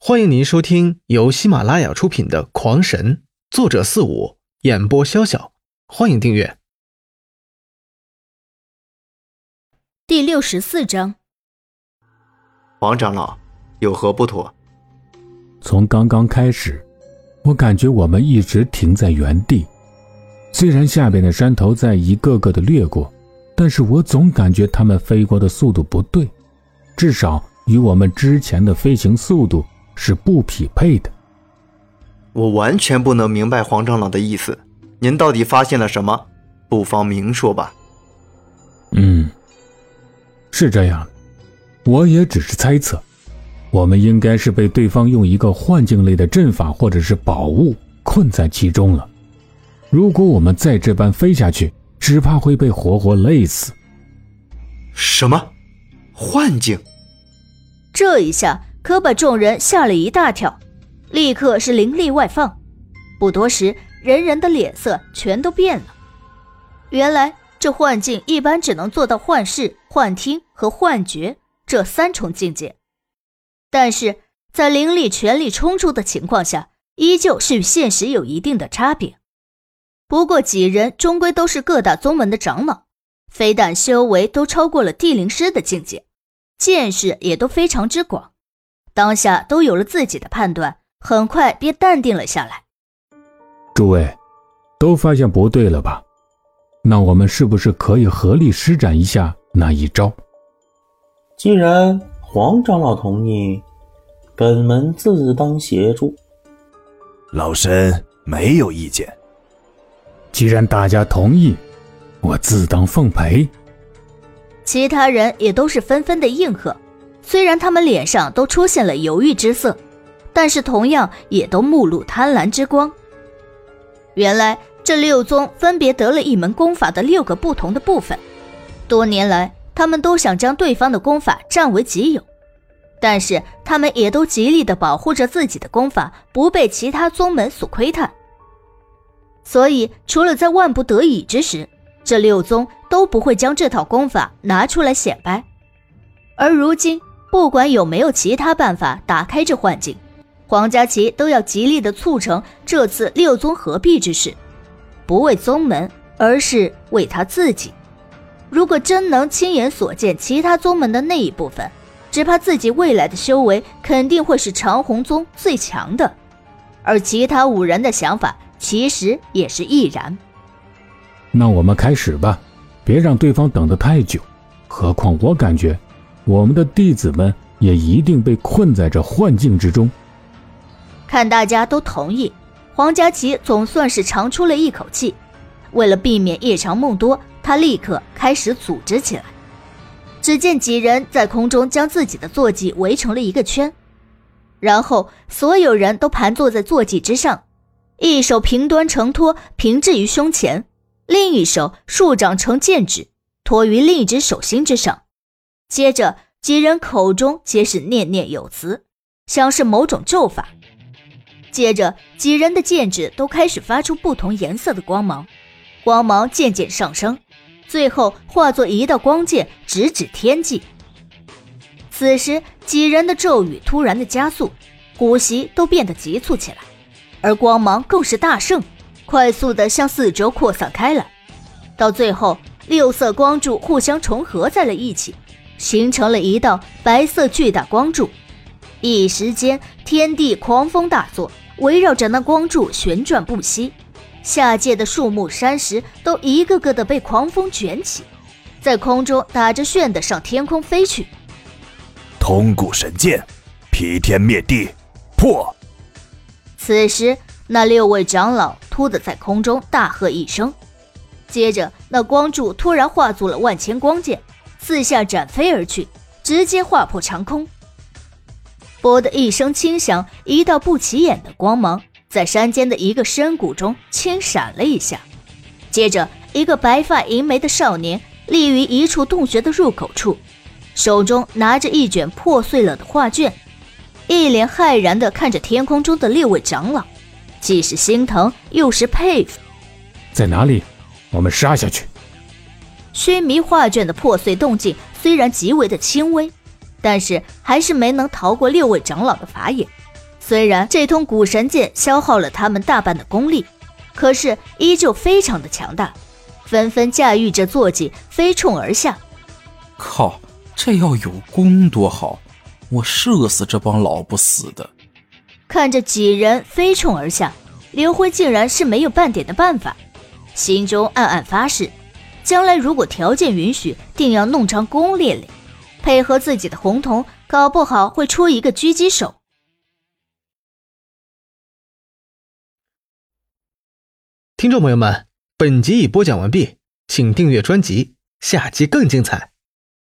欢迎您收听由喜马拉雅出品的《狂神》，作者四五，演播潇潇。欢迎订阅。第六十四章，王长老有何不妥？从刚刚开始，我感觉我们一直停在原地。虽然下边的山头在一个个的掠过，但是我总感觉他们飞过的速度不对，至少与我们之前的飞行速度。是不匹配的。我完全不能明白黄长老的意思，您到底发现了什么？不妨明说吧。嗯，是这样，我也只是猜测，我们应该是被对方用一个幻境类的阵法或者是宝物困在其中了。如果我们再这般飞下去，只怕会被活活累死。什么？幻境？这一下。可把众人吓了一大跳，立刻是灵力外放。不多时，人人的脸色全都变了。原来这幻境一般只能做到幻视、幻听和幻觉这三重境界，但是在灵力全力冲出的情况下，依旧是与现实有一定的差别。不过几人终归都是各大宗门的长老，非但修为都超过了地灵师的境界，见识也都非常之广。当下都有了自己的判断，很快便淡定了下来。诸位，都发现不对了吧？那我们是不是可以合力施展一下那一招？既然黄长老同意，本门自当协助。老身没有意见。既然大家同意，我自当奉陪。其他人也都是纷纷的应和。虽然他们脸上都出现了犹豫之色，但是同样也都目露贪婪之光。原来这六宗分别得了一门功法的六个不同的部分，多年来他们都想将对方的功法占为己有，但是他们也都极力的保护着自己的功法不被其他宗门所窥探。所以，除了在万不得已之时，这六宗都不会将这套功法拿出来显摆。而如今。不管有没有其他办法打开这幻境，黄家琪都要极力的促成这次六宗合璧之事，不为宗门，而是为他自己。如果真能亲眼所见其他宗门的那一部分，只怕自己未来的修为肯定会是长虹宗最强的。而其他五人的想法其实也是亦然。那我们开始吧，别让对方等得太久。何况我感觉。我们的弟子们也一定被困在这幻境之中。看大家都同意，黄佳琪总算是长出了一口气。为了避免夜长梦多，他立刻开始组织起来。只见几人在空中将自己的坐骑围成了一个圈，然后所有人都盘坐在坐骑之上，一手平端承托平置于胸前，另一手竖掌成剑指托于另一只手心之上。接着，几人口中皆是念念有词，像是某种咒法。接着，几人的剑指都开始发出不同颜色的光芒，光芒渐渐上升，最后化作一道光剑，直指天际。此时，几人的咒语突然的加速，呼吸都变得急促起来，而光芒更是大盛，快速的向四周扩散开来。到最后，六色光柱互相重合在了一起。形成了一道白色巨大光柱，一时间天地狂风大作，围绕着那光柱旋转不息。下界的树木山石都一个个的被狂风卷起，在空中打着旋的上天空飞去。通古神剑，劈天灭地，破！此时，那六位长老突的在空中大喝一声，接着那光柱突然化作了万千光剑。四下展飞而去，直接划破长空。啵的一声轻响，一道不起眼的光芒在山间的一个深谷中轻闪了一下。接着，一个白发银眉的少年立于一处洞穴的入口处，手中拿着一卷破碎了的画卷，一脸骇然地看着天空中的六位长老，既是心疼又是佩服。在哪里？我们杀下去！须弥画卷的破碎动静虽然极为的轻微，但是还是没能逃过六位长老的法眼。虽然这通古神剑消耗了他们大半的功力，可是依旧非常的强大，纷纷驾驭着坐骑飞冲而下。靠，这要有功多好！我射死这帮老不死的！看着几人飞冲而下，刘辉竟然是没有半点的办法，心中暗暗发誓，将来如果条件允许，定要弄张弓练练，配合自己的红瞳，搞不好会出一个狙击手。听众朋友们，本集已播讲完毕，请订阅专辑，下集更精彩。